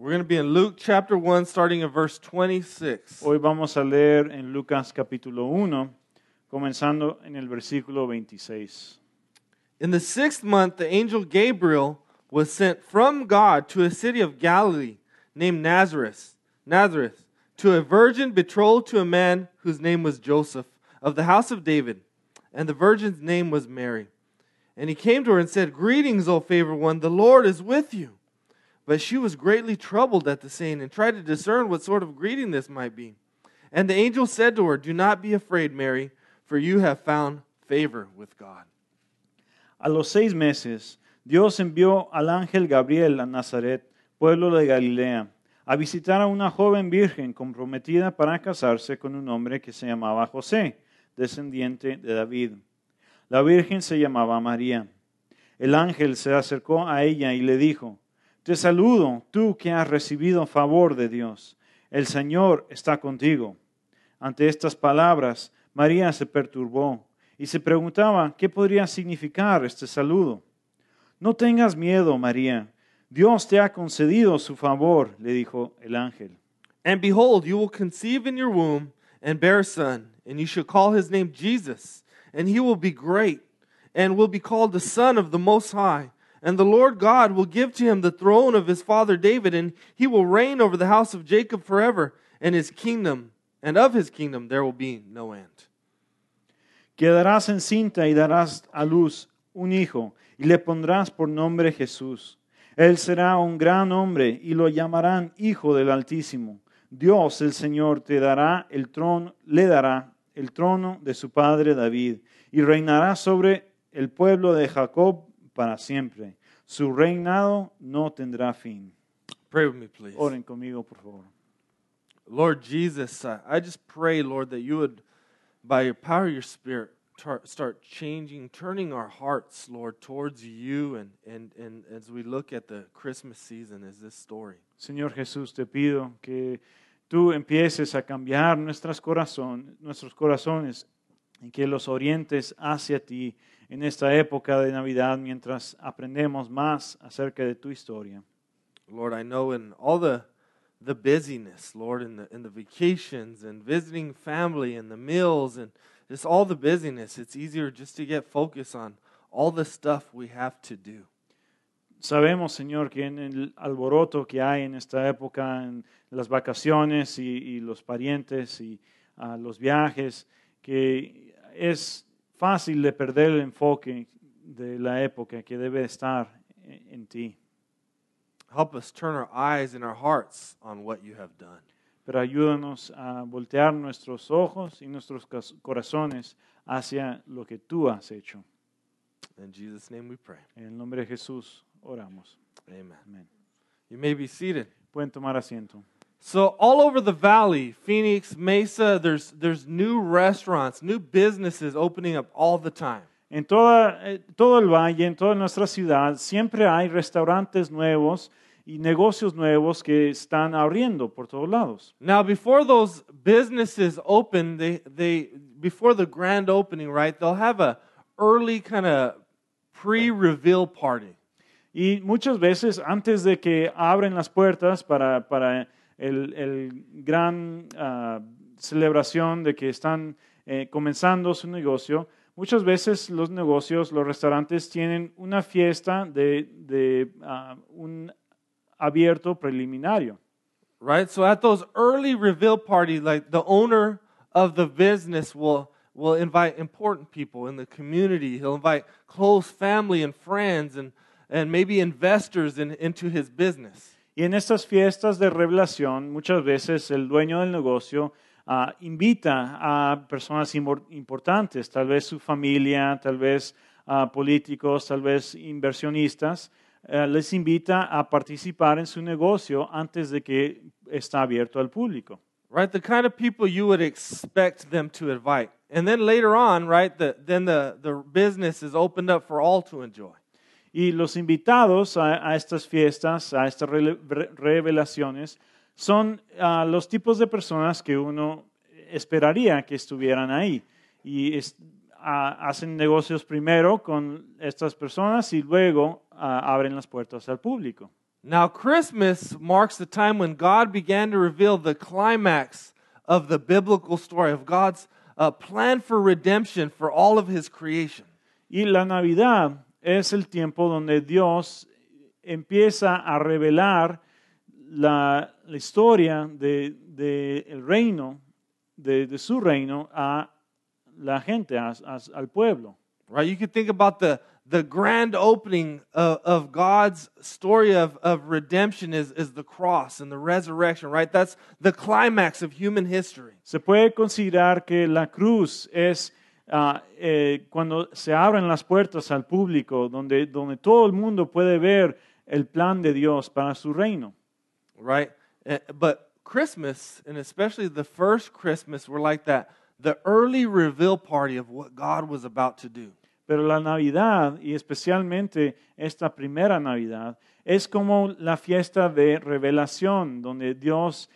We're going to be in Luke chapter 1, starting in verse 26. Hoy vamos a leer en Lucas capítulo 1, comenzando en el versículo 26. In the sixth month, the angel Gabriel was sent from God to a city of Galilee named Nazareth, Nazareth, to a virgin betrothed to a man whose name was Joseph, of the house of David, and the virgin's name was Mary. And he came to her and said, Greetings, O favored one, the Lord is with you. But she was greatly troubled at the saying and tried to discern what sort of greeting this might be. And the angel said to her, Do not be afraid, Mary, for you have found favor with God. A los seis meses, Dios envió al ángel Gabriel a Nazaret, pueblo de Galilea, a visitar a una joven virgen comprometida para casarse con un hombre que se llamaba José, descendiente de David. La virgen se llamaba María. El ángel se acercó a ella y le dijo, Te saludo, tú que has recibido favor de Dios. El Señor está contigo. Ante estas palabras, María se perturbó y se preguntaba qué podría significar este saludo. No tengas miedo, María. Dios te ha concedido su favor, le dijo el ángel. And behold, you will conceive in your womb and bear a son, and you shall call his name Jesus, and he will be great, and will be called the Son of the Most High. And the Lord God will give to him the throne of his father David, and he will reign over the house of Jacob forever, and his kingdom, and of his kingdom there will be no end. Quedarás encinta y darás a luz un hijo, y le pondrás por nombre Jesús. Él será un gran hombre y lo llamarán Hijo del Altísimo. Dios el Señor te dará el trono, le dará el trono de su padre David, y reinará sobre el pueblo de Jacob para siempre. Su reinado no tendrá fin. Pray with me, please. Oren conmigo, por favor. Lord Jesus, uh, I just pray, Lord, that you would, by your power of your Spirit, tar- start changing, turning our hearts, Lord, towards you. And, and, and as we look at the Christmas season, as this story. Señor Jesús, te pido que tú empieces a cambiar nuestras corazón, nuestros corazones y que los orientes hacia ti en esta época de Navidad mientras aprendemos más acerca de tu historia. Lord, I know in all the the busyness, Lord, in the in the vacations and visiting family and the meals and just all the busyness, it's easier just to get focused on all the stuff we have to do. Sabemos, Señor, que en el alboroto que hay en esta época, en las vacaciones y, y los parientes y ah, los viajes, que es fácil de perder el enfoque de la época que debe estar en, ti. Help us turn our eyes and our hearts on what you have done. Pero ayúdanos a voltear nuestros ojos y nuestros corazones hacia lo que tú has hecho. In Jesus' name we pray. En el nombre de Jesús oramos. Amen. Amén. You may be seated. Pueden tomar asiento. So all over the valley, Phoenix, Mesa, there's there's new restaurants, new businesses opening up all the time. En toda, eh, todo el valle, en toda nuestra ciudad, siempre hay restaurantes nuevos y negocios nuevos que están abriendo por todos lados. Now before those businesses open, they they before the grand opening, right? They'll have a early kind of pre-reveal party. Y muchas veces, antes de que abren las puertas para, para el, el gran ah, celebración de que están eh, comenzando su negocio, muchas veces los negocios, los restaurantes tienen una fiesta de, de ah, un abierto preliminario. right? So at those early reveal parties, like the owner of the business will will invite important people in the community. He'll invite close family and friends and and maybe investors in, into his business. Y en estas fiestas de revelación, muchas veces el dueño del negocio ah, invita a personas importantes, tal vez su familia, tal vez ah, políticos, tal vez inversionistas, eh, les invita a participar en su negocio antes de que está abierto al público. Right? The kind of people you would expect them to invite. And then later on, right, the, then the, the business is opened up for all to enjoy. Y los invitados a, a estas fiestas, a estas revelaciones, son ah, los tipos de personas que uno esperaría que estuvieran ahí. Y es- ah, hacen negocios primero con estas personas y luego ah, abren las puertas al público. Now, Christmas marks the time when God began to reveal the climax of the biblical story, of God's uh, plan for redemption for all of his creation. Y la Navidad es el tiempo donde Dios empieza a revelar la, la historia del de, el reino, de, de, su reino, a la gente, a, a, al pueblo. Right? You could think about the, the grand opening of, of God's story of, of redemption is, is the cross and the resurrection, right? That's the climax of human history. Se puede considerar que la cruz es uh, eh, cuando se abren las puertas al público, donde, donde todo el mundo puede ver el plan de Dios para su reino. Right? Eh, But Christmas, and especially the first Christmas, were like that the early reveal party of what God was about to do. Pero la Navidad, y especialmente esta primera Navidad, es como la fiesta de revelación, donde Dios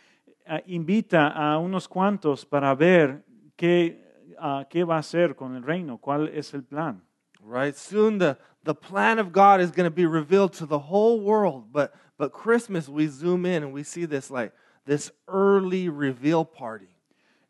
uh, invita a unos cuantos para ver qué, uh, qué va a hacer con el reino, cuál es el plan. Right? Soon the, the plan of God is going to be revealed to the whole world. But, but Christmas, we zoom in and we see this like this early reveal party.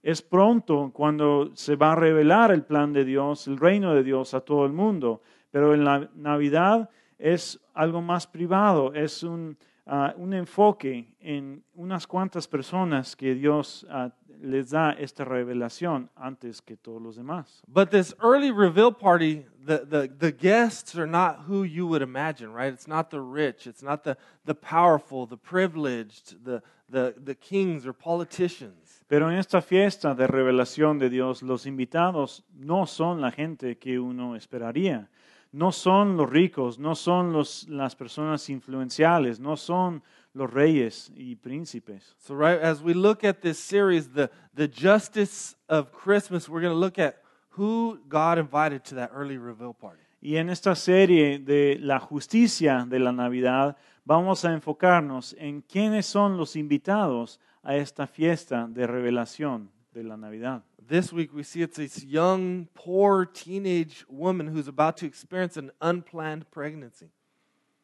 Es pronto cuando se va a revelar el plan de Dios, el reino de Dios a todo el mundo, pero en la Navidad es algo más privado, es un, uh, un enfoque en unas cuantas personas que Dios uh, les da esta revelación antes que todos los demás. But this early reveal party, the, the, the guests are not who you would imagine, right? It's not the rich, it's not the, the powerful, the privileged, the, the, the kings or politicians. Pero en esta fiesta de revelación de Dios, los invitados no son la gente que uno esperaría. No son los ricos, no son los, las personas influenciales, no son los reyes y príncipes. So, right, as we look at this series, the, the justice of Christmas, we're going to look at who God invited to that early reveal party. Y en esta serie de la justicia de la Navidad, vamos a enfocarnos en quiénes son los invitados a esta fiesta de revelación de la Navidad. This week we see it's this young, poor teenage woman who's about to experience an unplanned pregnancy.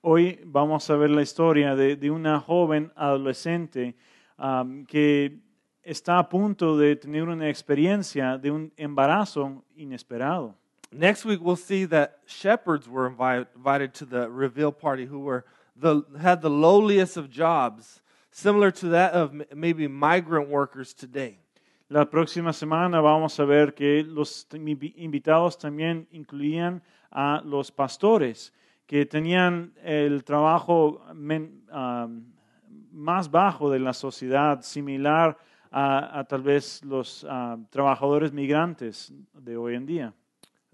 Hoy vamos a ver la historia de, de una joven adolescente um, que está a punto de tener una experiencia de un embarazo inesperado. Next week we'll see that shepherds were invi- invited to the reveal party who were the, had the lowliest of jobs, similar to that of maybe migrant workers today. La próxima semana vamos a ver que los invi- invitados también incluían a los pastores que tenían el trabajo más bajo de la sociedad, similar a, tal vez los trabajadores migrantes de hoy en día.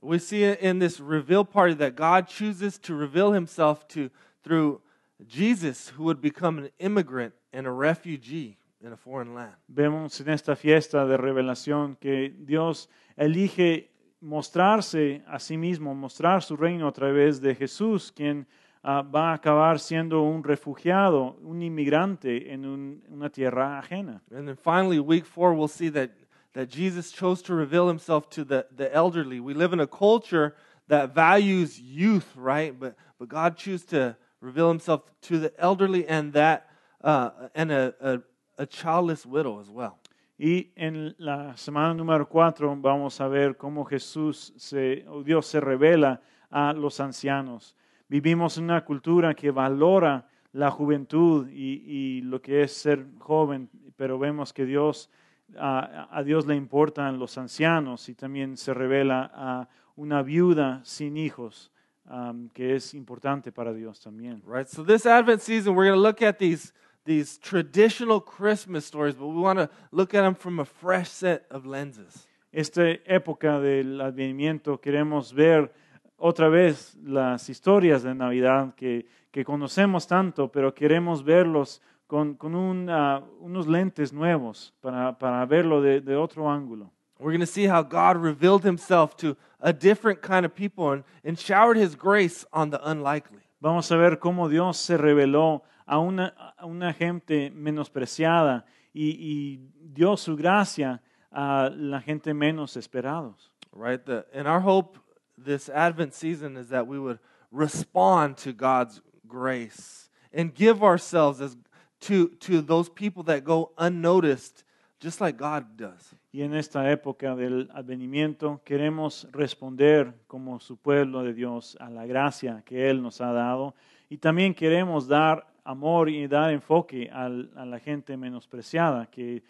We see in this reveal party that God chooses to reveal himself to through Jesus, who would become an immigrant and a refugee in a foreign land. Vemos en esta fiesta de revelación que Dios elige mostrarse a sí mismo, mostrar su reino a través de Jesús, quien ah, va a acabar siendo un refugiado, un inmigrante en un- una tierra ajena. And then finally, week four, we'll see that, that Jesus chose to reveal himself to the, the elderly. We live in a culture that values youth, right? But, but God chose to reveal himself to the elderly and that uh, and a, a, a childless widow as well. Y en la semana número cuatro vamos a ver cómo Jesús, se, o Dios se revela a los ancianos. Vivimos en una cultura que valora la juventud y, y lo que es ser joven, pero vemos que Dios, a, a Dios le importan los ancianos y también se revela a una viuda sin hijos, um, que es importante para Dios también. Right? So this Advent season, we're going to look at these, these traditional Christmas stories, but we want to look at them from a fresh set of lenses. esta época del advenimiento queremos ver otra vez las historias de Navidad que, que conocemos tanto, pero queremos verlos con, con un, ah, unos lentes nuevos para, para verlo de, de otro ángulo. We're going to see how God revealed himself to a different kind of people and, and showered his grace on the unlikely. Vamos a ver cómo Dios se reveló a una, a una gente menospreciada y, y dio su gracia a la gente menos esperados. Right? The, and our hope this Advent season is that we would respond to God's grace and give ourselves as to, to those people that go unnoticed, just like God does. Y en esta época del advenimiento queremos responder como su pueblo de Dios a la gracia que Él nos ha dado y también queremos dar amor y dar enfoque al- a la gente menospreciada que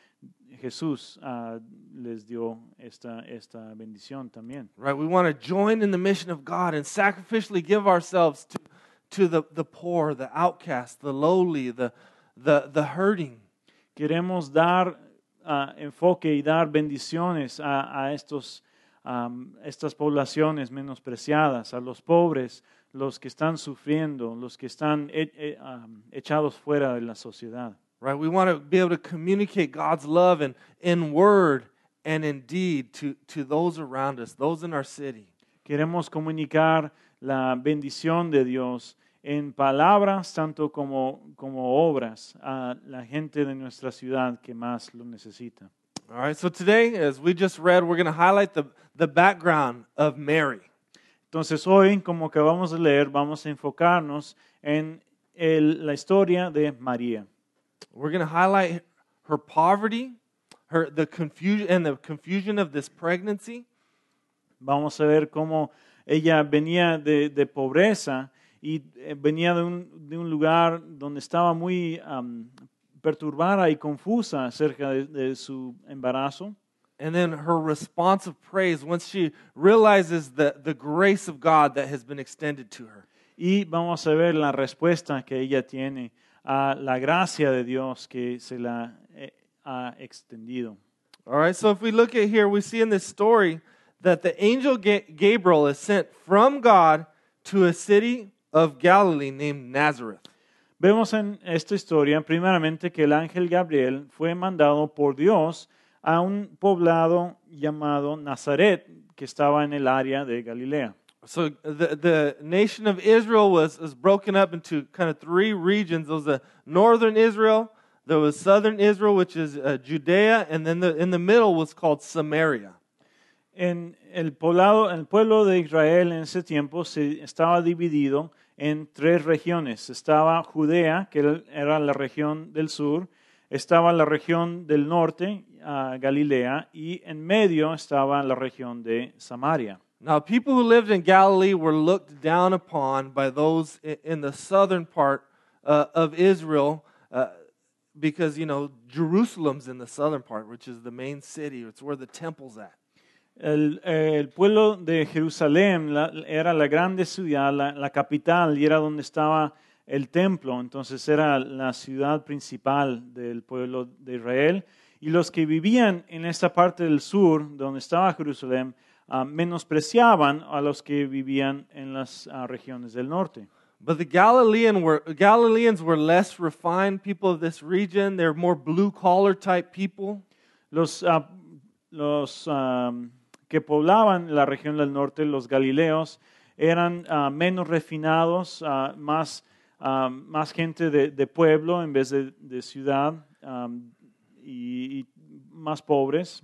Jesús ah, les dio esta, esta bendición también. Right? We want to join in the mission of God and sacrificially give ourselves to, to the, the poor, the outcast, the lowly, the, the, the hurting. Queremos dar ah, enfoque y dar bendiciones a, a estos, am, estas poblaciones menospreciadas, a los pobres, los que están sufriendo, los que están e- e- am, echados fuera de la sociedad. Right? We want to be able to communicate God's love in, in word and in deed to, to those around us, those in our city. Queremos comunicar la bendición de Dios en palabras tanto como, como obras a la gente de nuestra ciudad que más lo necesita. All right, so today, as we just read, we're going to highlight the, the background of Mary. Entonces hoy, como acabamos de leer, vamos a enfocarnos en el- la historia de María. We're going to highlight her poverty, her the confusion and the confusion of this pregnancy, Vamos a ver cómo ella venía de, de pobreza y eh, venía de un, de un lugar donde estaba muy am, perturbada y confusa acerca de, de su embarazo. And then her response of praise once she realizes the, the grace of God that has been extended to her. Y vamos a ver la respuesta que ella tiene a la gracia de Dios que se la eh, ha extendido. All right, so if we look at here, we see in this story that the angel Gabriel is sent from God to a city of Galilee named Nazareth. Vemos en esta historia, primeramente, que el ángel Gabriel fue mandado por Dios a un poblado llamado Nazaret, que estaba en el área de Galilea. So the, the nation of Israel was, was broken up into kind of three regions. There was the northern Israel, there was southern Israel, which is uh, Judea, and then the, in the middle was called Samaria. En el, poblado, el pueblo de Israel en ese tiempo se estaba dividido en tres regiones. Estaba Judea, que era la región del sur, estaba la región del norte, ah, Galilea, y en medio estaba la región de Samaria. Now, people who lived in Galilee were looked down upon by those in the southern part uh, of Israel uh, because, you know, Jerusalem's in the southern part, which is the main city. It's where the temple's at. El, el pueblo de Jerusalén la- era la grande ciudad, la, la capital, y era donde estaba el templo. Entonces era la ciudad principal del pueblo de Israel. Y los que vivían en esta parte del sur, donde estaba Jerusalén, ah, menospreciaban a los que vivían en las ah, regiones del norte. But the Galilean were, Galileans were less refined people of this region. They're more blue collar type people. Los, ah, los que poblaban la región del norte, los galileos, eran menos refinados, más, más gente de, de pueblo en vez de, de ciudad y, y más pobres.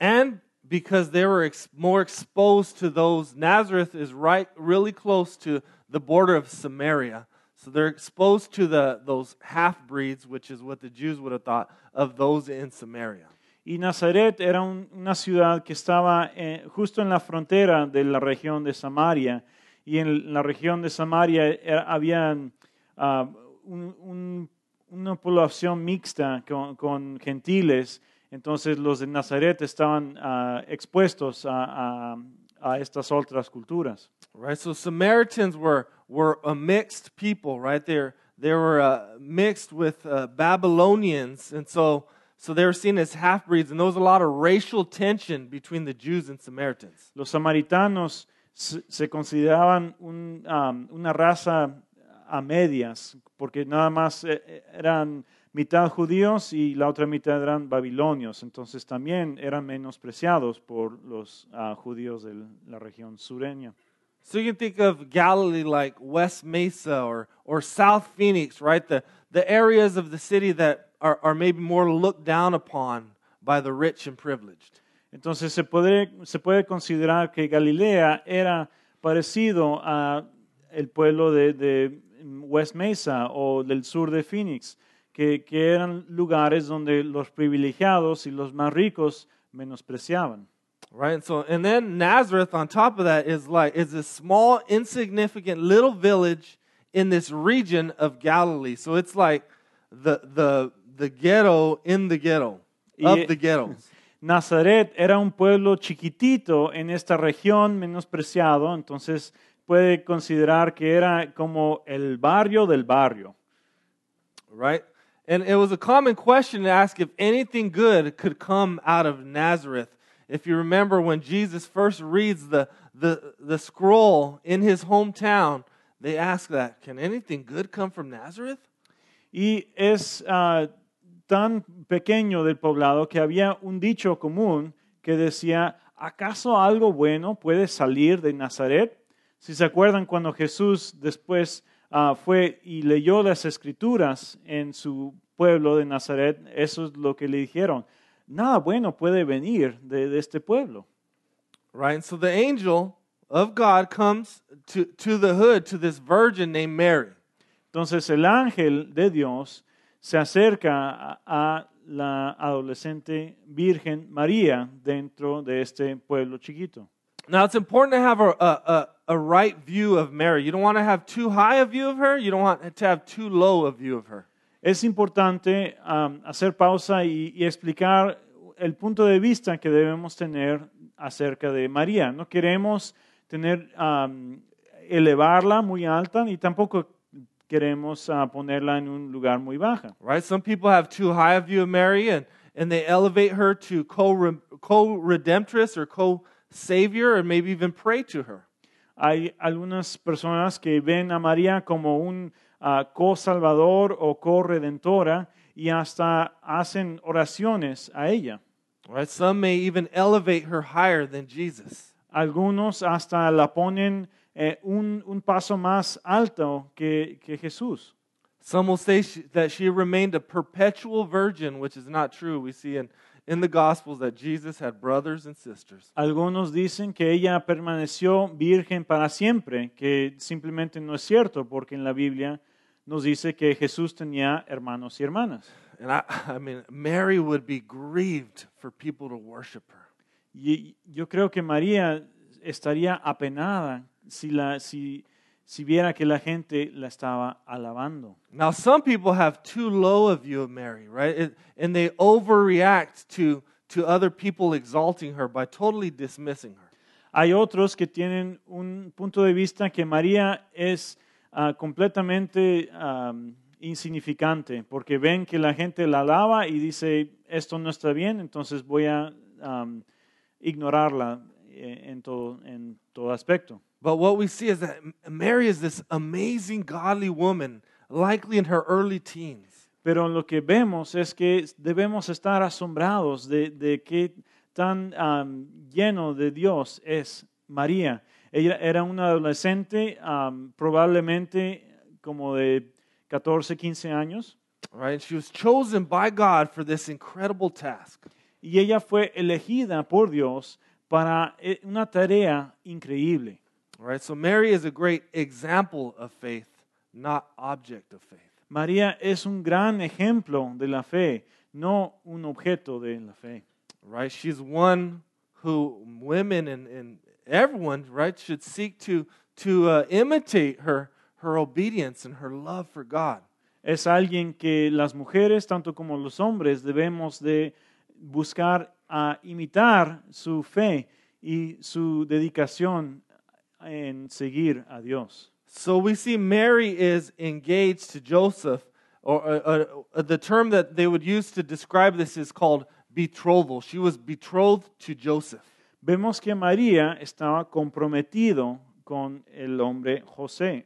And because they were ex- more exposed to those, Nazareth is right, really close to the border of Samaria. So they're exposed to the, those half breeds, which is what the Jews would have thought of those in Samaria. Y Nazaret era un- una ciudad que estaba eh, justo en la frontera de la región de Samaria. Y en la región de Samaria era- habían, ah, un- un- una población mixta con, con gentiles. Entonces los de Nazaret estaban ah, expuestos a, a- a estas otras culturas. Right? So Samaritans were, were a mixed people, right? They're, they were uh, mixed with uh, Babylonians. And so, so they were seen as half breeds. And there was a lot of racial tension between the Jews and Samaritans. Los samaritanos se, se consideraban un, um, una raza a medias, porque nada más eh, eh, eran mitad judíos y la otra mitad eran babilonios. Entonces también eran menospreciados por los ah, judíos de la región sureña. So you can think of Galilee like West Mesa or, or South Phoenix, right? The, the areas of the city that are, are maybe more looked down upon by the rich and privileged. Entonces se puede, se puede considerar que Galilea era parecido a el pueblo de, de West Mesa o del sur de Phoenix, que, que eran lugares donde los privilegiados y los más ricos menospreciaban. Right? And so and then Nazareth on top of that is like is a small insignificant little village in this region of Galilee. So it's like the the the ghetto in the ghetto of Y- the ghettos. Nazaret era un pueblo chiquitito en esta región menospreciado, entonces puede considerar que era como el barrio del barrio. right? And it was a common question to ask if anything good could come out of Nazareth. If you remember when Jesus first reads the, the, the scroll in his hometown, they ask that Can anything good come from Nazareth? Y es ah, tan pequeño del poblado que había un dicho común que decía, ¿acaso algo bueno puede salir de Nazaret? Si se acuerdan cuando Jesús después ah, fue y leyó las escrituras en su pueblo de Nazaret, eso es lo que le dijeron. Nada bueno puede venir de, de este pueblo. Right? And so the angel of God comes to, to the hood to this virgin named Mary. Entonces el ángel de Dios se acerca a, a la adolescente Virgen María dentro de este pueblo chiquito. Now, it's important to have a, a, a, right view of Mary. You don't want to have too high a view of her, you don't want to have too low a view of her. Es importante um, hacer pausa y, y explicar el punto de vista que debemos tener acerca de María. No queremos tener, um, elevarla muy alta y tampoco queremos uh, ponerla en un lugar muy baja. right? Some people have too high a view of Mary and, and they elevate her to co redemptress or co savior or maybe even pray to her. Hay algunas personas que ven a María como un ah, co-salvador o co-redentora y hasta hacen oraciones a ella. Right? Some may even elevate her higher than Jesus. Algunos hasta la ponen eh, un, un paso más alto que, que Jesús. Some will say she, that she remained a perpetual virgin, which is not true. We see in, in the Gospels that Jesus had brothers and sisters. Algunos dicen que ella permaneció virgen para siempre, que simplemente no es cierto, porque en la Biblia nos dice que Jesús tenía hermanos y hermanas. And I, I mean, Mary would be grieved for people to worship her. Y yo creo que María estaría apenada si, la, si, si viera que la gente la estaba alabando. Now, some people have too low a view of Mary, right? It- and they overreact to, to other people exalting her by totally dismissing her. Hay otros que tienen un punto de vista que María es ah, completamente am, insignificante, porque ven que la gente la alaba y dice, esto no está bien, entonces voy a am, ignorarla eh, en todo, en todo aspecto. But what we see is that Mary is this amazing, godly woman, likely in her early teens. Pero lo que vemos es que debemos estar asombrados de, de qué tan am, lleno de Dios es María. Ella era una adolescente, am, probablemente como de 14, 15 años, Right? She was chosen by God for this incredible task. y ella fue elegida por Dios para eh, una tarea increíble. Right? So Mary is a great example of faith, not object of faith. María es un gran ejemplo de la fe, no un objeto de la fe. Right? She's one who women and, and everyone, right, should seek to to uh, imitate her her obedience and her love for God. es alguien que las mujeres, tanto como los hombres, debemos de buscar a imitar su fe y su dedicación en seguir a Dios. So we see Mary is engaged to Joseph, or uh, uh, uh, the term that they would use to describe this is called betrothal. She was betrothed to Joseph. Vemos que María estaba comprometido con el hombre José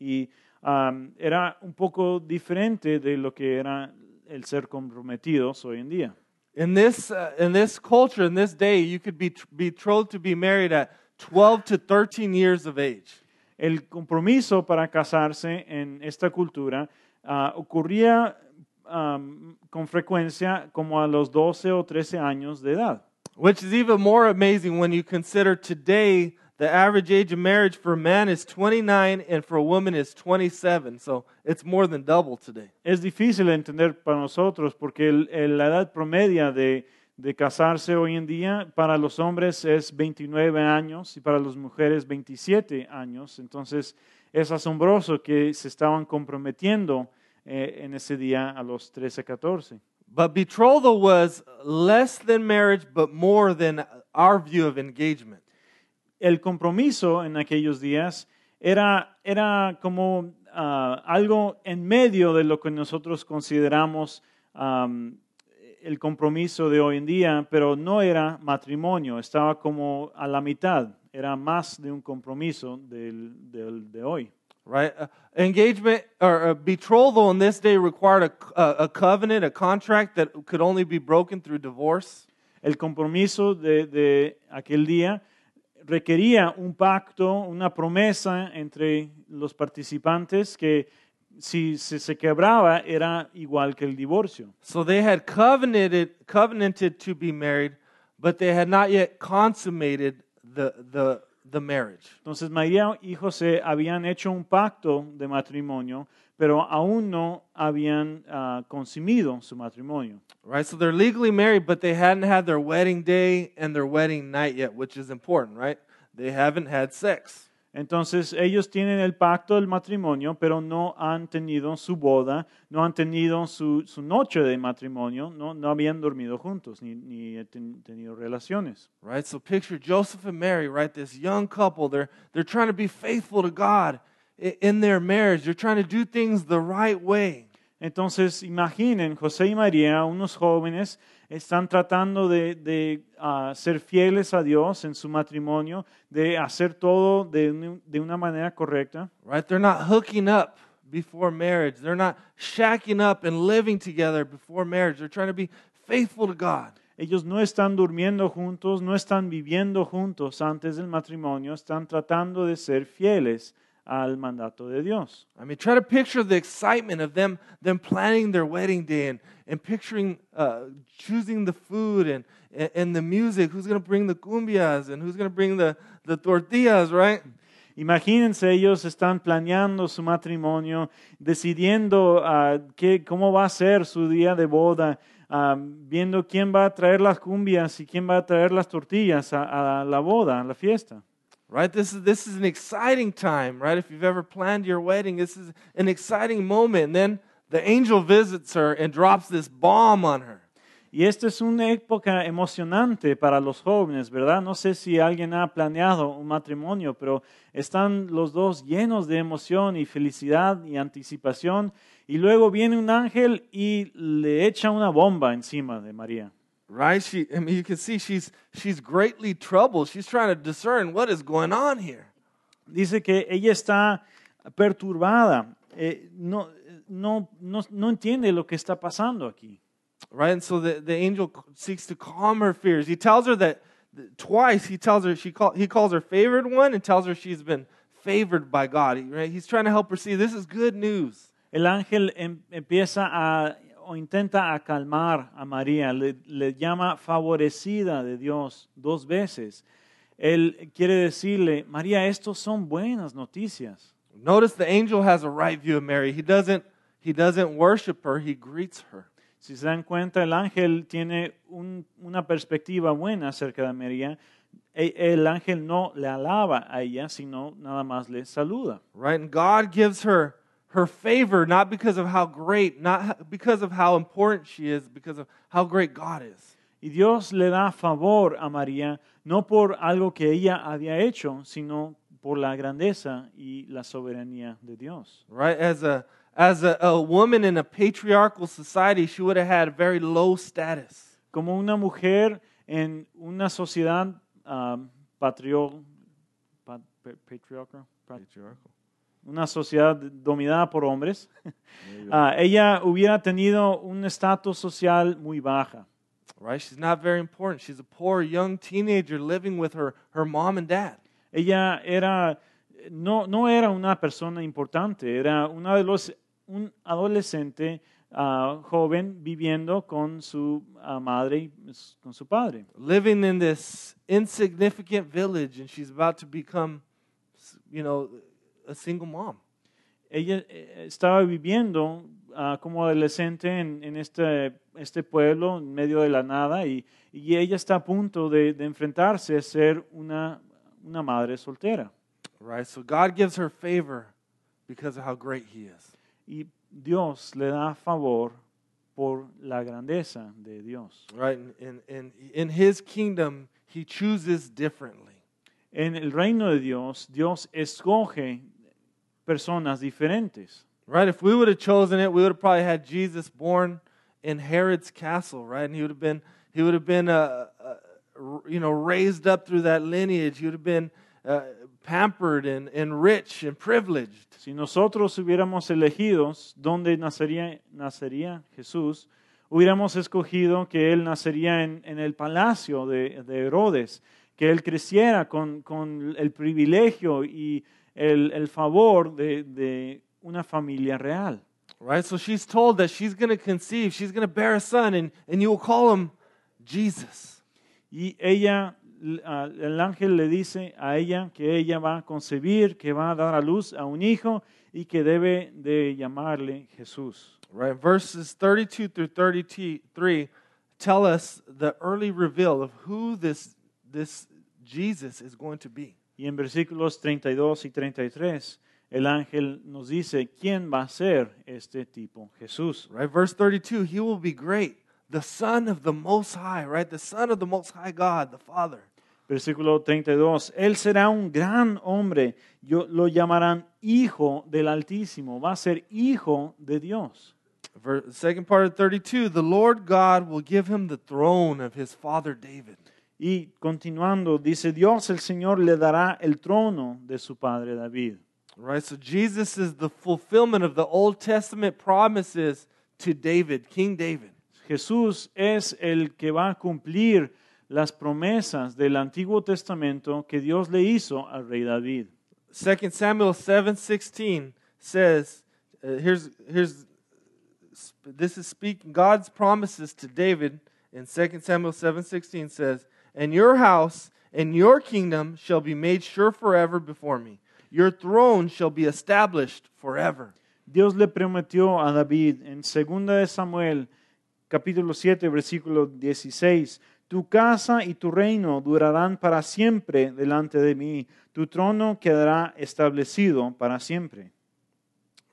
y um, era un poco diferente de lo que era el ser comprometidos hoy en día. In this, uh, in this culture, in this day, you could be betrothed to be married at 12 to 13 years of age. El compromiso para casarse en esta cultura ah, ocurría am, con frecuencia como a los 12 o 13 años de edad. Which is even more amazing when you consider today the average age of marriage for a man is 29 and for a woman is 27. So it's more than double today. Es difícil de entender para nosotros porque el- el- la edad promedia de, de casarse hoy en día para los hombres es 29 años y para las mujeres 27 años. Entonces es asombroso que se estaban comprometiendo eh, en ese día a los 13, 14. But betrothal was less than marriage, but more than our view of engagement. el compromiso en aquellos días era, era como ah, algo en medio de lo que nosotros consideramos am, el compromiso de hoy en día, pero no era matrimonio, estaba como a la mitad, era más de un compromiso del, del- de hoy. Right? Uh, engagement or uh, betrothal in this day required a, a, a covenant, a contract that could only be broken through divorce. El compromiso de, de aquel día requería un pacto, una promesa entre los participantes que si se, se quebraba era igual que el divorcio. So they had covenanted, covenanted to be married, but they had not yet consummated the, the, the marriage. Entonces María y José habían hecho un pacto de matrimonio, pero aún no habían ah, consumido su matrimonio. Right? So they're legally married, but they hadn't had their wedding day and their wedding night yet, which is important, right? They haven't had sex. Entonces ellos tienen el pacto del matrimonio, pero no han tenido su boda, no han tenido su, su noche de matrimonio, no, no habían dormido juntos ni, ni ten- tenido relaciones. Right? So picture Joseph and Mary, right? This young couple, they're, they're trying to be faithful to God in their marriage. They're trying to do things the right way. Entonces imaginen, José y María, unos jóvenes, están tratando de, de, ah, ser fieles a Dios en su matrimonio, de hacer todo de, de una manera correcta. Right? They're not hooking up before marriage. They're not shacking up and living together before marriage. They're trying to be faithful to God. Ellos no están durmiendo juntos, no están viviendo juntos antes del matrimonio, están tratando de ser fieles al mandato de Dios. I mean, try to picture the excitement of them, them planning their wedding day and, and picturing uh, choosing the food and, and, and the music. Who's going to bring the cumbias and who's going to bring the, the tortillas, right? Imagínense, ellos están planeando su matrimonio, decidiendo ah, qué, cómo va a ser su día de boda, ah, viendo quién va a traer las cumbias y quién va a traer las tortillas a, a la boda, a la fiesta. Right? This is, this is an exciting time, right? If you've ever planned your wedding, this is an exciting moment. And then the angel visits her and drops this bomb on her. Y esta es una época emocionante para los jóvenes, ¿verdad? No sé si alguien ha planeado un matrimonio, pero están los dos llenos de emoción y felicidad y anticipación. Y luego viene un ángel y le echa una bomba encima de María. Right? She, I mean, you can see she's, she's greatly troubled. She's trying to discern what is going on here. Dice que ella está perturbada, eh, no, no, no, no entiende lo que está pasando aquí. Right? And so the, the angel seeks to calm her fears. He tells her that twice he tells her she call, he calls her favored one and tells her she's been favored by God. Right? He's trying to help her see this is good news. El ángel em- empieza a o intenta a calmar a María, le, le llama favorecida de Dios dos veces. Él quiere decirle, María, estos son buenas noticias. Notice the angel has a right view of Mary. He doesn't he doesn't worship her, he greets her. Si se dan cuenta, el ángel tiene un- una perspectiva buena acerca de María. E- El ángel no le alaba a ella, sino nada más le saluda. Right? And God gives her her favor not because of how great, not because of how important she is, because of how great God is. Y Dios le da favor a María, no por algo que ella había hecho, sino por la grandeza y la soberanía de Dios. Right? As a as a, a woman in a patriarchal society, she would have had a very low status. Como una mujer en una sociedad um, patrio- pa- pa- patriarcal, pa- una sociedad dominada por hombres, ah, ella hubiera tenido un estatus social muy baja. Right? She's not very important. She's a poor young teenager living with her, her mom and dad. Ella era, no, no era una persona importante, era una de los, un adolescente ah, joven viviendo con su ah, madre con su padre. living in this insignificant village, and she's about to become, you know, a single mom. Ella eh, estaba viviendo ah, como adolescente en, en este, este pueblo en medio de la nada y, y ella está a punto de, de enfrentarse a ser una, una madre soltera. Right? So God gives her favor because of how great He is. Y Dios le da favor por la grandeza de Dios. Right? And in, in His kingdom, He chooses differently. En el reino de Dios, Dios escoge personas diferentes. Right? If we would have chosen it, we would have probably had Jesus born in Herod's castle, right? And he would have been, he would have been, uh, uh, you know, raised up through that lineage. He would have been uh, pampered and, and rich and privileged. Si nosotros hubiéramos elegido dónde nacería, nacería Jesús, hubiéramos escogido que Él nacería en, en el palacio de, de Herodes, que Él creciera con, con el privilegio y el, el favor de, de una familia real. Right? So she's told that she's going to conceive, she's going to bear a son, and, and you will call him Jesus. Y ella, ah, el ángel le dice a ella que ella va a concebir, que va a dar a luz a un hijo y que debe de llamarle Jesús. Right? Verses 32 through 33 tell us the early reveal of who this, this Jesus is going to be. Y en versículos 32 y 33, el ángel nos dice quién va a ser este tipo, Jesús. Right? Verse 32 He will be great, the Son of the Most High, right? The Son of the Most High God, the Father. Versículo 32, Él será un gran hombre, yo, lo llamarán hijo del Altísimo, va a ser hijo de Dios. Second part of 32 The Lord God will give him the throne of his father David. Y continuando, dice Dios el Señor le dará el trono de su padre David. Right? So Jesus is the fulfillment of the Old Testament promises to David, King David. Jesús es el que va a cumplir las promesas del Antiguo Testamento que Dios le hizo al rey David. 2 Samuel 7:16 says, uh, here's here's this is speaking God's promises to David in 2 Samuel 7:16 says, "And your house and your kingdom shall be made sure forever before me. Your throne shall be established forever." Dios le prometió a David en 2 de Samuel capítulo 7 versículo 16, tu casa y tu reino durarán para siempre delante de mí, tu trono quedará establecido para siempre.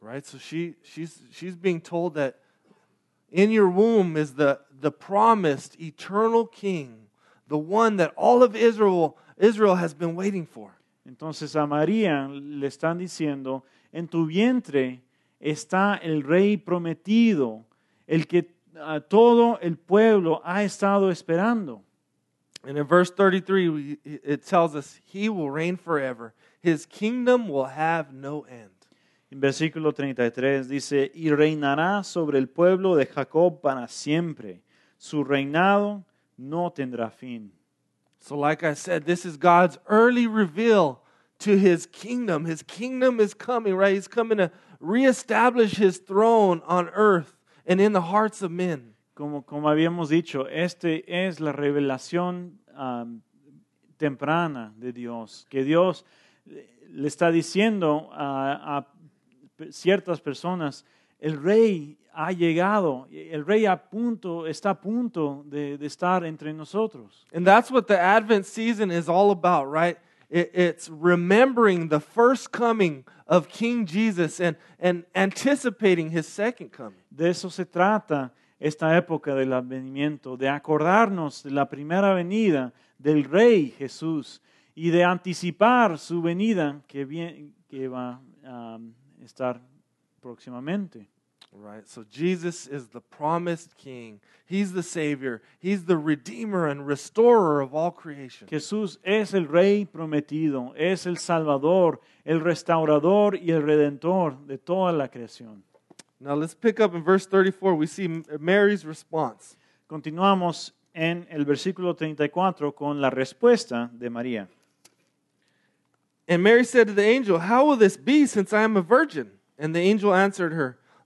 Right? So she she's she's being told that in your womb is the the promised eternal king, the one that all of Israel Israel has been waiting for. Entonces a María le están diciendo, en tu vientre está el rey prometido, el que a todo el pueblo ha estado esperando. And in verse 33, we- it tells us, He will reign forever. His kingdom will have no end. En versículo 33 dice, y reinará sobre el pueblo de Jacob para siempre. Su reinado no tendrá fin. So, like I said, this is God's early reveal to His kingdom. His kingdom is coming, right? He's coming to reestablish His throne on earth and in the hearts of men. Como, como habíamos dicho, este es la revelación am, temprana de Dios, que Dios le está diciendo a ciertas personas, el rey ha llegado, el rey a punto, está a punto de, de estar entre nosotros. And that's what the Advent season is all about, right? It, it's remembering the first coming of King Jesus and, and anticipating His second coming. De eso se trata esta época del advenimiento, de acordarnos de la primera venida del Rey Jesús y de anticipar su venida que, bien- que va a um, estar próximamente. Right. So Jesus is the promised king. He's the savior. He's the redeemer and restorer of all creation. Jesús es el Rey prometido, es el Salvador, el restaurador y el redentor de toda la creación. Now let's pick up in verse 34. We see Mary's response. Continuamos en el versículo 34 con la respuesta de María. And Mary said to the angel, How will this be since I am a virgin? And the angel answered her,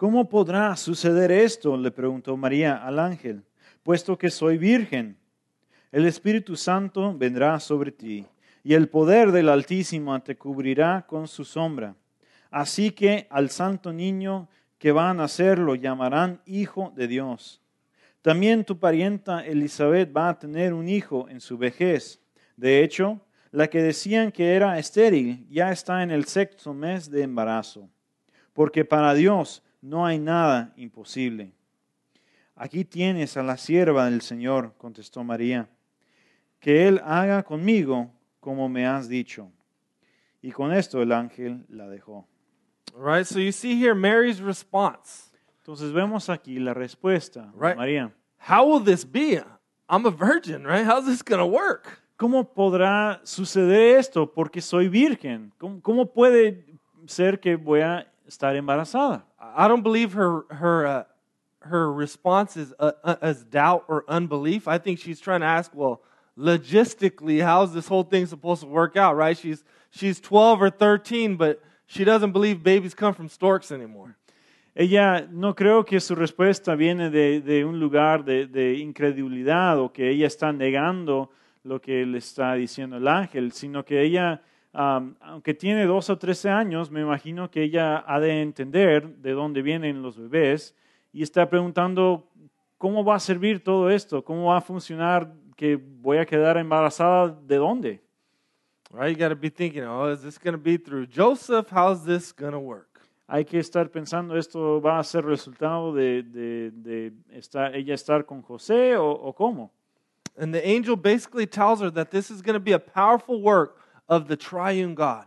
¿Cómo podrá suceder esto? le preguntó María al ángel, puesto que soy virgen. El Espíritu Santo vendrá sobre ti, y el poder del Altísimo te cubrirá con su sombra. Así que al santo niño que va a nacer lo llamarán Hijo de Dios. También tu parienta Elizabeth va a tener un hijo en su vejez. De hecho, la que decían que era estéril ya está en el sexto mes de embarazo, porque para Dios no hay nada imposible. Aquí tienes a la sierva del Señor, contestó María, que Él haga conmigo como me has dicho. Y con esto el ángel la dejó. All right, so you see here Mary's response. Entonces vemos aquí la respuesta Right. María. How will this be? I'm a virgin, right? How's this going to work? ¿Cómo podrá suceder esto? Porque soy virgen. ¿Cómo, cómo puede ser que voy a estar embarazada? I don't believe her her uh, her response is uh, uh, as doubt or unbelief. I think she's trying to ask, well, logistically, how's this whole thing supposed to work out, right? She's she's 12 or 13, but she doesn't believe babies come from storks anymore. Ella no creo que su respuesta viene de, de un lugar de, de incredulidad o que ella está negando lo que le está diciendo el ángel, sino que ella, am, aunque tiene dos o trece años, me imagino que ella ha de entender de dónde vienen los bebés y está preguntando cómo va a servir todo esto, cómo va a funcionar que voy a quedar embarazada de dónde. Right? You got to be thinking, oh, is this going to be through Joseph? How's this going to work? Hay que estar pensando, ¿esto va a ser resultado de, de, de estar, ella estar con José o, o cómo? And the angel basically tells her that this is going to be a powerful work of the triune God.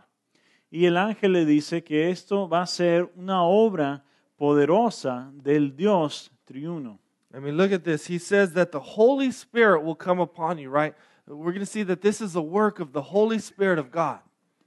Y el ángel le dice que esto va a ser una obra poderosa del Dios triuno. I mean, look at this. He says that the Holy Spirit will come upon you, right? We're going to see that this is a work of the Holy Spirit of God.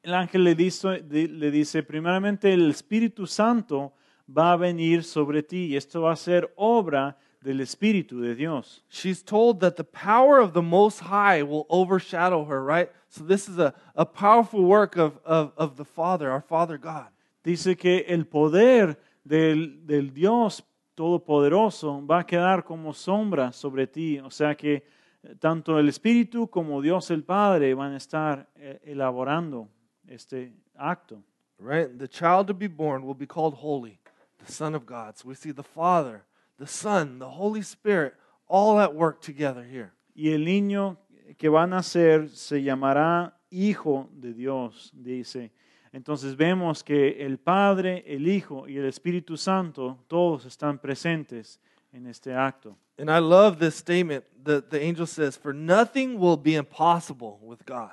El ángel le dice, le dice, primeramente el Espíritu Santo va a venir sobre ti y esto va a ser obra del Espíritu de Dios. She's told that the power of the Most High will overshadow her, right? So this is a, a powerful work of, of, of the Father, our Father God. Dice que el poder del, del Dios Todopoderoso va a quedar como sombra sobre ti. O sea que eh, tanto el Espíritu como Dios el Padre van a estar eh, elaborando este acto. Right? The child to be born will be called holy, the Son of God. So we see the Father, the Son, the Holy Spirit all at work together here. Y el niño que va a nacer se llamará Hijo de Dios, dice. Entonces vemos que el Padre, el Hijo y el Espíritu Santo todos están presentes en este acto. And I love this statement that the angel says, For nothing will be impossible with God.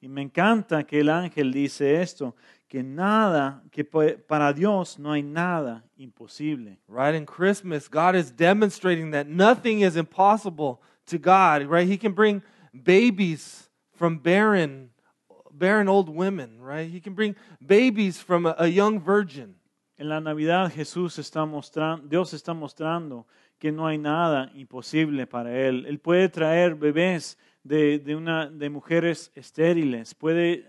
Y me encanta que el ángel dice esto, que nada, que para Dios no hay nada imposible. Right? In Christmas, God is demonstrating that nothing is impossible to God, right? He can bring babies from barren, barren old women, right? He can bring babies from a, a young virgin. En la Navidad Jesús está mostrando, Dios está mostrando que no hay nada imposible para Él. Él puede traer bebés de, de, una, de mujeres estériles, puede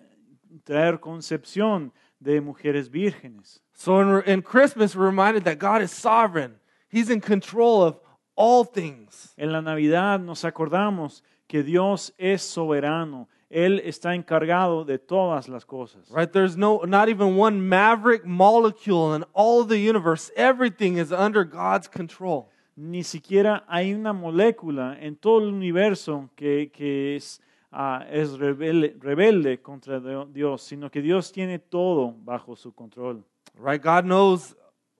traer concepción de mujeres vírgenes. So in, in Christmas, we're reminded that God is sovereign. He's in control of all things. En la Navidad nos acordamos que Dios es soberano. Él está encargado de todas las cosas. Right? There's no not even one maverick molecule in all the universe. Everything is under God's control. Ni siquiera hay una molécula en todo el universo que, que es, ah, es rebelde, rebelde contra Dios, sino que Dios tiene todo bajo su control. Right? God knows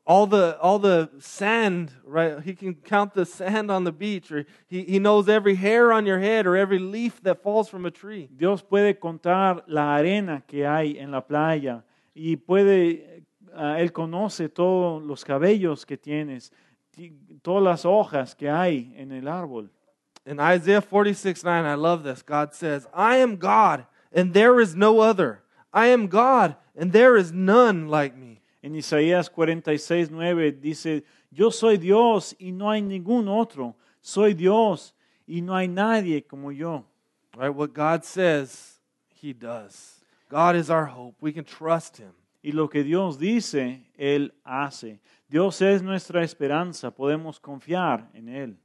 all the all the sand, right? He can count the sand on the beach, or he, he knows every hair on your head or every leaf that falls from a tree. Dios puede contar la arena que hay en la playa y puede ah, Él conoce todos los cabellos que tienes, ti- todas las hojas que hay en el árbol. In Isaiah 46 9, I love this. God says, I am God, and there is no other. I am God, and there is none like me. En Isaías 46, 9 dice, yo soy Dios y no hay ningún otro. Soy Dios y no hay nadie como yo. Right? What God says, He does. God is our hope. We can trust Him. Y lo que Dios dice, Él hace. Dios es nuestra esperanza. Podemos confiar en Él.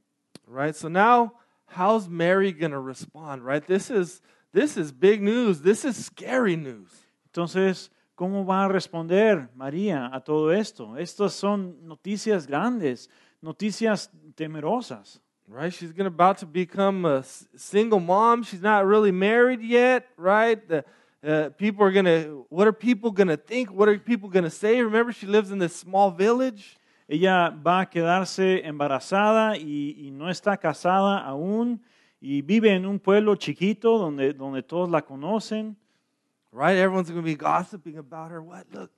Right? So now, how's Mary going to respond? Right? This is this is big news. This is scary news. Entonces, ¿cómo va a responder María a todo esto? Estas son noticias grandes, noticias temerosas. Right? She's about to become a single mom. She's not really married yet, right? The uh, people are going to what are people going to think? What are people going to say? Remember she lives in this small village. Ella va a quedarse embarazada y, y no está casada aún y vive en un pueblo chiquito donde, donde todos la conocen. Right? Everyone's going to be gossiping about her. What? Look,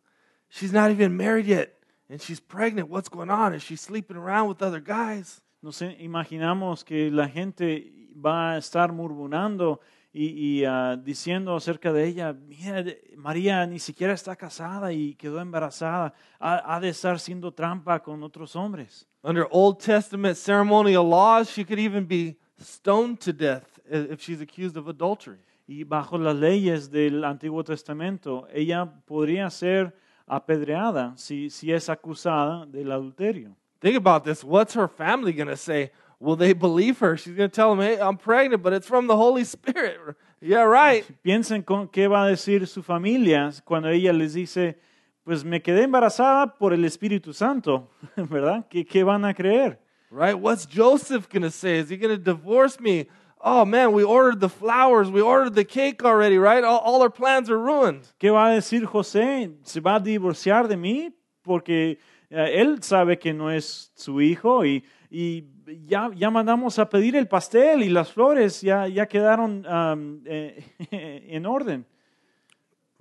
she's not even married yet and she's pregnant. What's going on? Is she sleeping around with other guys? Nos imaginamos que la gente va a estar murmurando y, y, ah, diciendo acerca de ella, mira, María ni siquiera está casada y quedó embarazada, ha, ha de estar haciendo trampa con otros hombres. Under Old Testament ceremonial laws, she could even be stoned to death if she's accused of adultery. Y bajo las leyes del Antiguo Testamento, ella podría ser apedreada si, si es acusada del adulterio. Think about this. What's her family going to say? Will they believe her? She's going to tell them, hey, I'm pregnant, but it's from the Holy Spirit. Yeah, right. Piensen con qué va a decir su familia cuando ella les dice, pues me quedé embarazada por el Espíritu Santo, ¿verdad? ¿Qué, qué van a creer? Right? What's Joseph going to say? Is he going to divorce me? Oh, man, we ordered the flowers. We ordered the cake already, right? All, all our plans are ruined. ¿Qué va a decir José? ¿Se va a divorciar de mí? Porque eh, él sabe que no es su hijo y, y ya, ya mandamos a pedir el pastel y las flores ya, ya quedaron um, eh, en orden.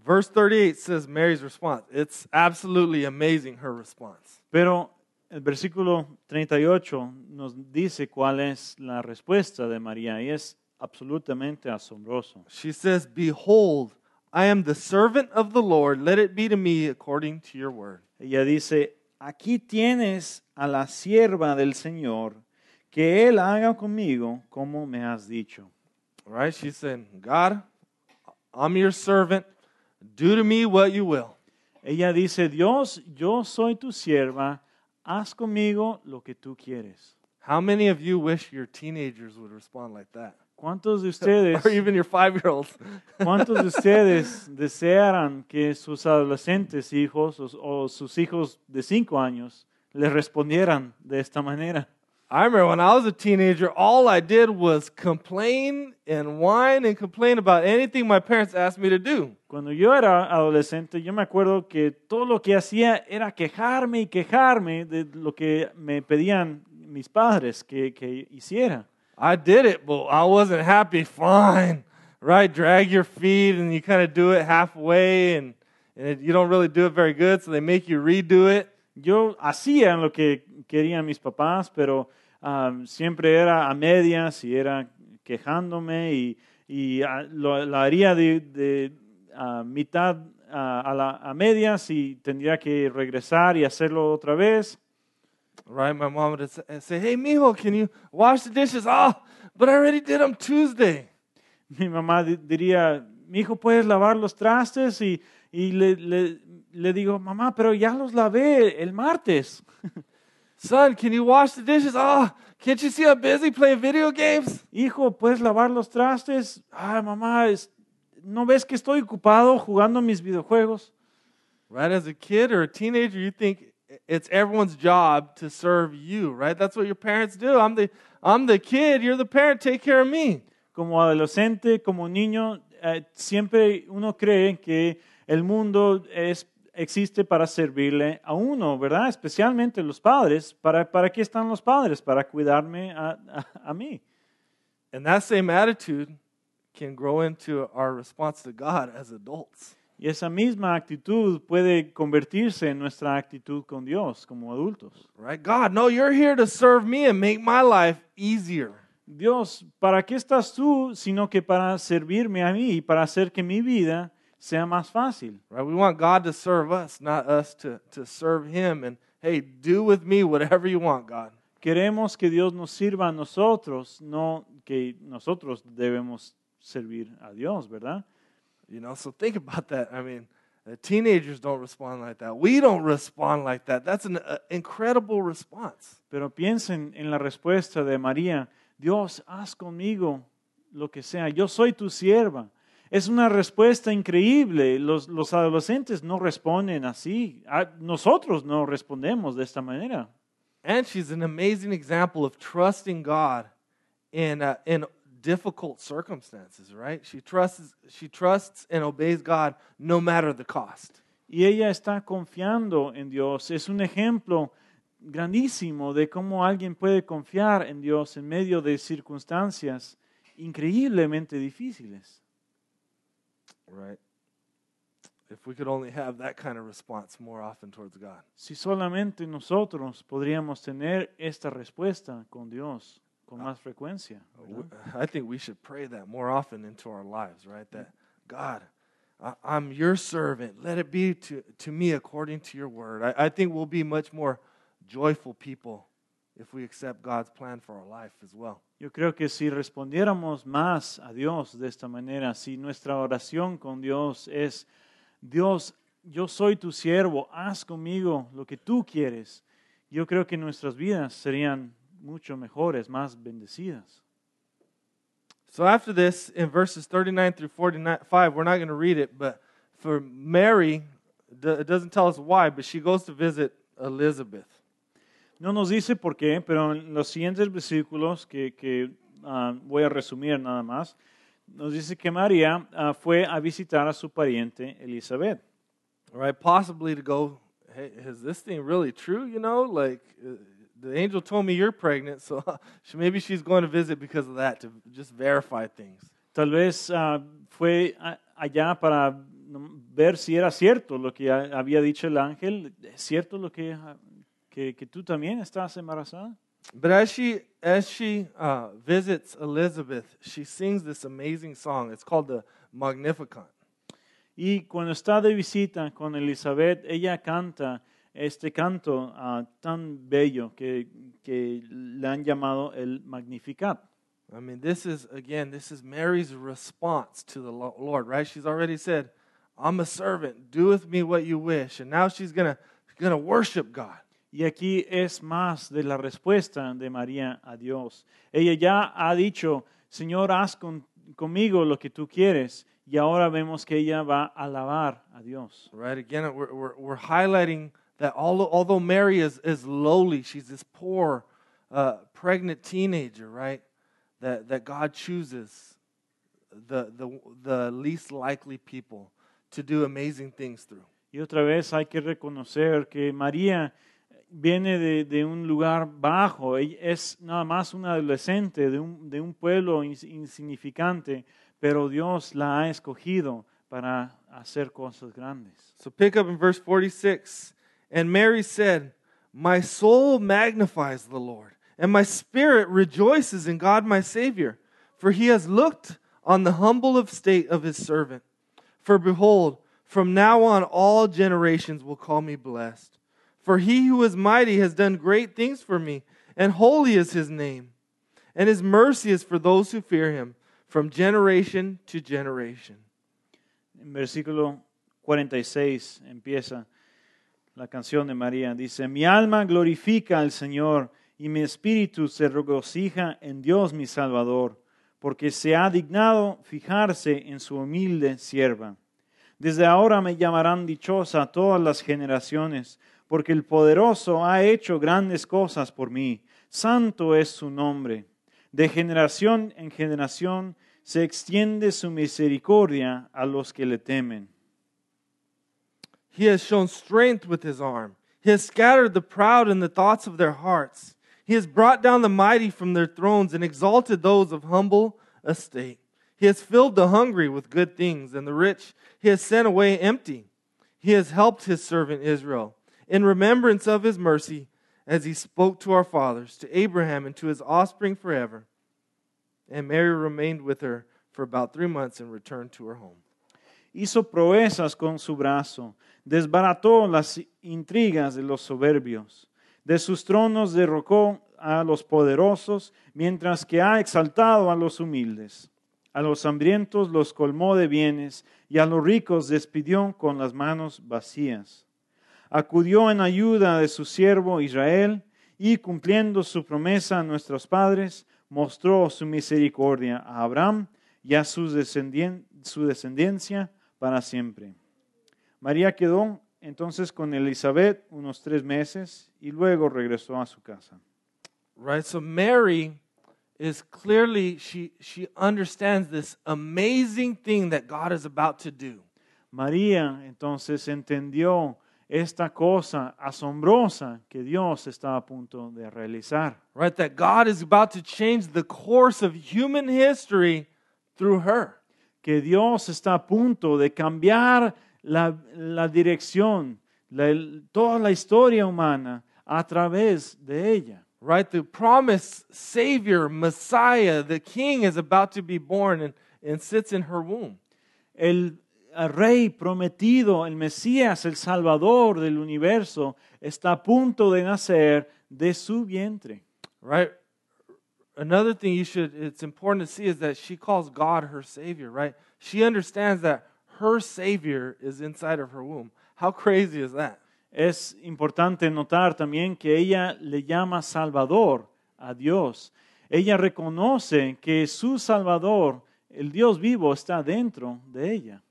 Verse 38 says Mary's response. It's absolutely amazing, her response. Pero el versículo 38 nos dice cuál es la respuesta de María y es absolutamente asombroso. She says, Behold, I am the servant of the Lord. Let it be to me according to your word. Ella dice, aquí tienes a la sierva del Señor, que Él haga conmigo como me has dicho. Right? She's saying, God, I'm your servant. Do to me what you will. Ella dice, Dios, yo soy tu sierva, haz conmigo lo que tú quieres. How many of you wish your teenagers would respond like that? ¿Cuántos de ustedes, Or even your five year olds? cuántos de ustedes desearan que sus adolescentes hijos o, o sus hijos de cinco años les respondieran de esta manera? I remember when I was a teenager, all I did was complain and whine and complain about anything my parents asked me to do. Cuando yo era adolescente, yo me acuerdo que todo lo que hacía era quejarme y quejarme de lo que me pedían mis padres que, que hiciera. I did it, but I wasn't happy. Fine, right? Drag your feet, and you kind of do it halfway, and, and it, you don't really do it very good, so they make you redo it. Yo hacía lo que querían mis papás, pero um, siempre era a medias y era quejándome y, y ah, lo, lo haría de, de, ah, mitad ah, a, la, a medias y tendría que regresar y hacerlo otra vez. Right? My mom would say, "Hey, mijo, can you wash the dishes?" Oh, but I already did them Tuesday. Mi mamá di- diría, mi hijo, ¿puedes lavar los trastes? Y, y le, le, le digo, mamá, pero ya los lavé el martes. Son, can you wash the dishes? Oh, can't you see I'm busy playing video games? Hijo, ¿puedes lavar los trastes? Ah, mamá, es- ¿no ves que estoy ocupado jugando mis videojuegos? Right? As a kid or a teenager, you think it's everyone's job to serve you, right? That's what your parents do. I'm the I'm the kid, you're the parent, take care of me. Como adolescente, como niño, eh, siempre uno cree que el mundo es, existe para servirle a uno, ¿verdad? Especialmente los padres. ¿Para, para qué están los padres? Para cuidarme a, a, a mí. And that same attitude can grow into our response to God as adults. Y esa misma actitud puede convertirse en nuestra actitud con Dios como adultos. Right? God, no, you're here to serve me and make my life easier. Dios, ¿para qué estás tú sino que para servirme a mí y para hacer que mi vida sea más fácil? Right? We want God to serve us, not us to, to serve him. And hey, do with me whatever you want, God. Queremos que Dios nos sirva a nosotros, no que nosotros debemos servir a Dios, ¿verdad? You know, so think about that. I mean, teenagers don't respond like that. We don't respond like that. That's an uh, incredible response. Pero piensen en la respuesta de María, Dios, haz conmigo lo que sea, yo soy tu sierva. Es una respuesta increíble. Los, los adolescentes no responden así. Ah, Nosotros no respondemos de esta manera. And she's an amazing example of trusting God in, uh, in difficult circumstances, right? She trusts, she trusts and obeys God no matter the cost. Y ella está confiando en Dios. Es un ejemplo grandísimo de cómo alguien puede confiar en Dios en medio de circunstancias increíblemente difíciles. Right? If we could only have that kind of response more often towards God. Si solamente nosotros podríamos tener esta respuesta con Dios con ah. más frecuencia. Uh, ¿verdad? I think we should pray that more often into our lives, right? That God, I, I'm your servant. Let it be to, to me according to your word. I, I think we'll be much more joyful people if we accept God's plan for our life as well. Yo creo que si respondiéramos más a Dios de esta manera, si nuestra oración con Dios es, Dios, yo soy tu siervo, haz conmigo lo que tú quieres, yo creo que nuestras vidas serían mucho mejores, más bendecidas. So after this, in verses 39 through 45, we're not going to read it, but for Mary, it doesn't tell us why, but she goes to visit Elizabeth. No nos dice por qué, pero en los siguientes versículos que, que, ah, voy a resumir nada más, nos dice que María ah, fue a visitar a su pariente Elizabeth. right? Possibly to go, hey, is this thing really true? You know, like uh, the angel told me you're pregnant, so maybe she's going to visit because of that to just verify things. Tal vez ah, fue allá para mm, ver si era cierto lo que ha- había dicho el ángel. ¿Es cierto lo que, que, que tú también estás embarazada? But as she as she uh, visits Elizabeth, she sings this amazing song. It's called the Magnificat. Y cuando está de visita con Elizabeth, ella canta este canto ah, tan bello que, que le han llamado el Magnificat. I mean, this is again, this is Mary's response to the Lord, right? She's already said, "I'm a servant. Do with me what you wish," and now she's gonna gonna worship God. Y aquí es más de la respuesta de María a Dios. Ella ya ha dicho, Señor, haz con- conmigo lo que tú quieres. Y ahora vemos que ella va a alabar a Dios. Right? Again, we're, we're, we're highlighting that although, although Mary is, is lowly, she's this poor, uh, pregnant teenager, right? That, that God chooses the, the, the least likely people to do amazing things through. Y otra vez hay que reconocer que María viene de, de un lugar bajo. Es nada más una adolescente de un, de un pueblo insignificante, pero Dios la ha escogido para hacer cosas grandes. So pick up in verse 46. And Mary said, My soul magnifies the Lord, and my spirit rejoices in God my Savior, for he has looked on the humble of state of his servant. For behold, from now on all generations will call me blessed. For he who is mighty has done great things for me, and holy is his name. And his mercy is for those who fear him from generation to generation. En versículo 46 empieza la canción de María. Dice, mi alma glorifica al Señor y mi espíritu se regocija en Dios mi Salvador, porque se ha dignado fijarse en su humilde sierva. Desde ahora me llamarán dichosa todas las generaciones, porque el poderoso ha hecho grandes cosas por mí. Santo es su nombre. De generación en generación se extiende su misericordia a los que le temen. He has shown strength with his arm. He has scattered the proud in the thoughts of their hearts. He has brought down the mighty from their thrones and exalted those of humble estate. He has filled the hungry with good things, and the rich he has sent away empty. He has helped his servant Israel in remembrance of his mercy, as he spoke to our fathers, to Abraham, and to his offspring forever. And Mary remained with her for about three months and returned to her home. Hizo proezas con su brazo, desbarató las intrigas de los soberbios. De sus tronos derrocó a los poderosos, mientras que ha exaltado a los humildes. A los hambrientos los colmó de bienes y a los ricos despidió con las manos vacías. Acudió en ayuda de su siervo Israel y cumpliendo su promesa a nuestros padres, mostró su misericordia a Abraham y a su, descendien- su descendencia para siempre. María quedó entonces con Elizabeth unos tres meses y luego regresó a su casa. Right? So Mary is clearly, she, she understands this amazing thing that God is about to do. María entonces entendió esta cosa asombrosa que Dios está a punto de realizar. Right? That God is about to change the course of human history through her. Que Dios está a punto de cambiar la, la dirección, la- toda la historia humana a través de ella. Right? The promised Savior, Messiah, the King is about to be born and, and sits in her womb. El rey prometido, el Mesías, el Salvador del universo, está a punto de nacer de su vientre. Right? Another thing you should, it's important to see is that she calls God her Savior, right? She understands that her Savior is inside of her womb. How crazy is that? Es importante notar también que ella le llama Salvador a Dios. Ella reconoce que su Salvador, el Dios vivo, está dentro de ella.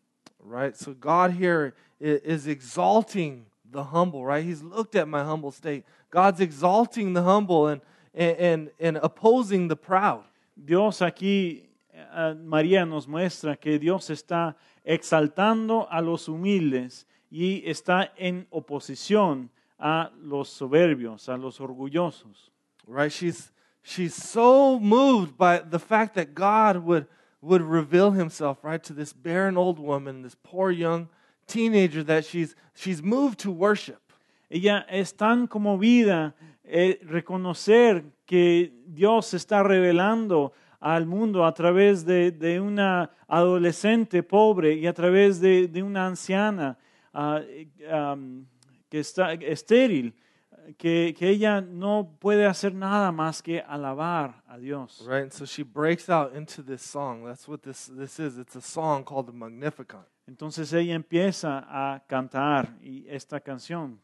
Right? So God here is exalting the humble, right? He's looked at my humble state. God's exalting the humble and, and, and, opposing the proud. Dios aquí, eh, María nos muestra que Dios está exaltando a los humildes y está en oposición a los soberbios, a los orgullosos. Right? She's, she's so moved by the fact that God would, would reveal himself, right, to this barren old woman, this poor young teenager that she's, she's moved to worship. Ella es tan conmovida eh, reconocer que Dios está revelando al mundo a través de, de una adolescente pobre y a través de, de una anciana ah, eh, que está estéril, que, que ella no puede hacer nada más que alabar a Dios. Right? And so she breaks out into this song. That's what this, this is. It's a song called the Magnificat. Entonces ella empieza a cantar y esta canción,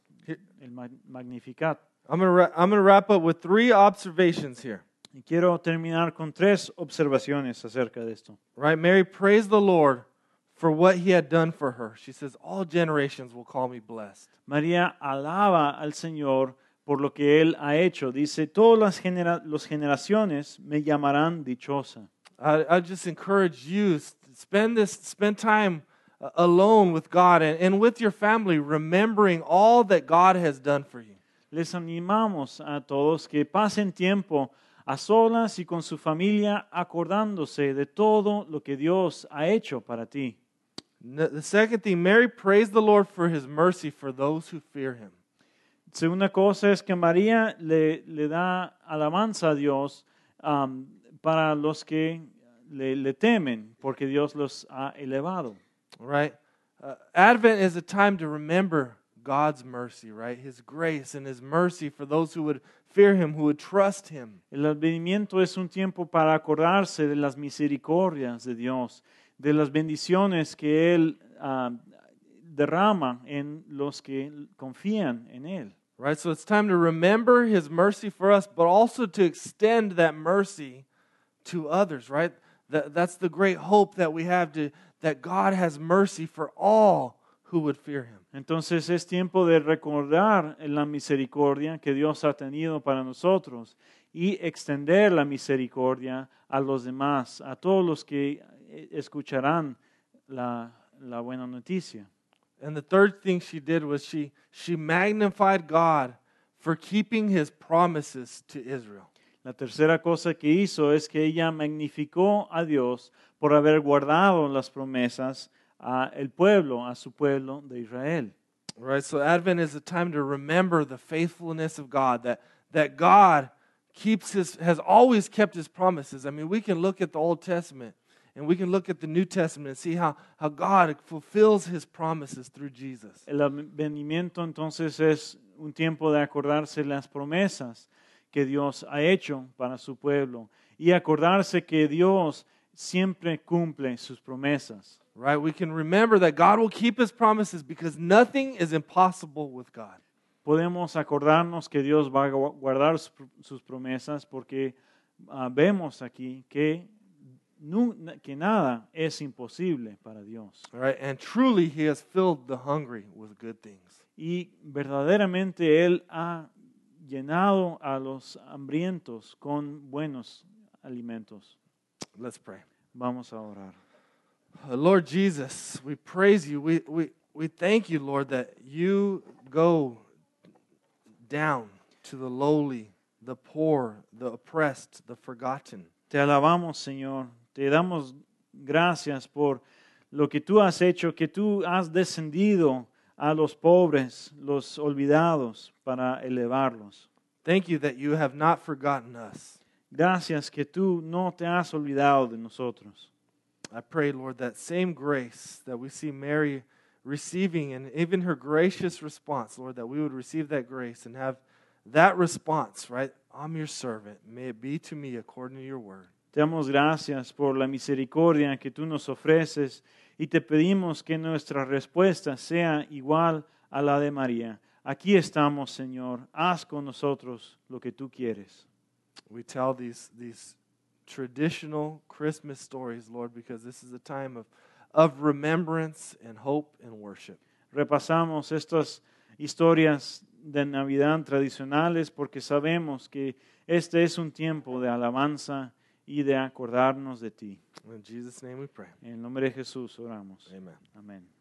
el Mag- Magnificat. I'm going going to wrap up with three observations here. Y quiero terminar con tres observaciones acerca de esto. Right? Mary praised the Lord for what he had done for her. She says, All generations will call me blessed. María alaba al Señor por lo que Él ha hecho. Dice, todas las genera- los generaciones me llamarán dichosa. I, I just encourage you spend this spend time uh, alone with God and, and with your family remembering all that God has done for you. Les animamos a todos que pasen tiempo a solas y con su familia acordándose de todo lo que Dios ha hecho para ti. The second thing, Mary praised the Lord for his mercy for those who fear him. Segunda cosa es que María le, le da alabanza a Dios um, para los que le, le temen, porque Dios los ha elevado. Right? Uh, Advent is a time to remember God's mercy, right? His grace and his mercy for those who would fear him, who would trust him. El advenimiento es un tiempo para acordarse de las misericordias de Dios, de las bendiciones que Él ah, derrama en los que confían en Él. Right? So it's time to remember his mercy for us, but also to extend that mercy to others, right? That, that's the great hope that we have to that God has mercy for all who would fear him. Entonces es tiempo de recordar la misericordia que Dios ha tenido para nosotros y extender la misericordia a los demás, a todos los que escucharán la, la buena noticia. And the third thing she did was she she magnified God for keeping his promises to Israel. La tercera cosa que hizo es que ella magnificó a Dios por haber guardado las promesas a el pueblo, a su pueblo de Israel. Right? So Advent is a time to remember the faithfulness of God, that, that God keeps his, has always kept his promises. I mean, we can look at the Old Testament and we can look at the New Testament and see how, how God fulfills his promises through Jesus. El advenimiento entonces es un tiempo de acordarse las promesas que Dios ha hecho para su pueblo y acordarse que Dios siempre cumple sus promesas. Right? We can remember that God will keep his promises because nothing is impossible with God. Podemos acordarnos que Dios va a guardar sus promesas porque ah, vemos aquí que, que nada es imposible para Dios. All right? And truly he has filled the hungry with good things. Y verdaderamente Él ha llenado a los hambrientos con buenos alimentos. Let's pray. Vamos a orar. Uh, Lord Jesus, we praise you. We, we, we thank you, Lord, that you go down to the lowly, the poor, the oppressed, the forgotten. Te alabamos, Señor. Te damos gracias por lo que tú has hecho, que tú has descendido a los pobres, los olvidados, para elevarlos. Thank you that you have not forgotten us. Gracias que tú no te has olvidado de nosotros. I pray, Lord, that same grace that we see Mary receiving and even her gracious response, Lord, that we would receive that grace and have that response, right? I'm your servant. May it be to me according to your word. Te damos gracias por la misericordia que tú nos ofreces y te pedimos que nuestra respuesta sea igual a la de María. Aquí estamos, Señor. Haz con nosotros lo que tú quieres. We tell these, these traditional Christmas stories, Lord, because this is a time of, of remembrance and hope and worship. Repasamos estas historias de Navidad tradicionales porque sabemos que este es un tiempo de alabanza y de acordarnos de ti. In Jesus' name we pray. En el nombre de Jesús oramos. Amen. Amén.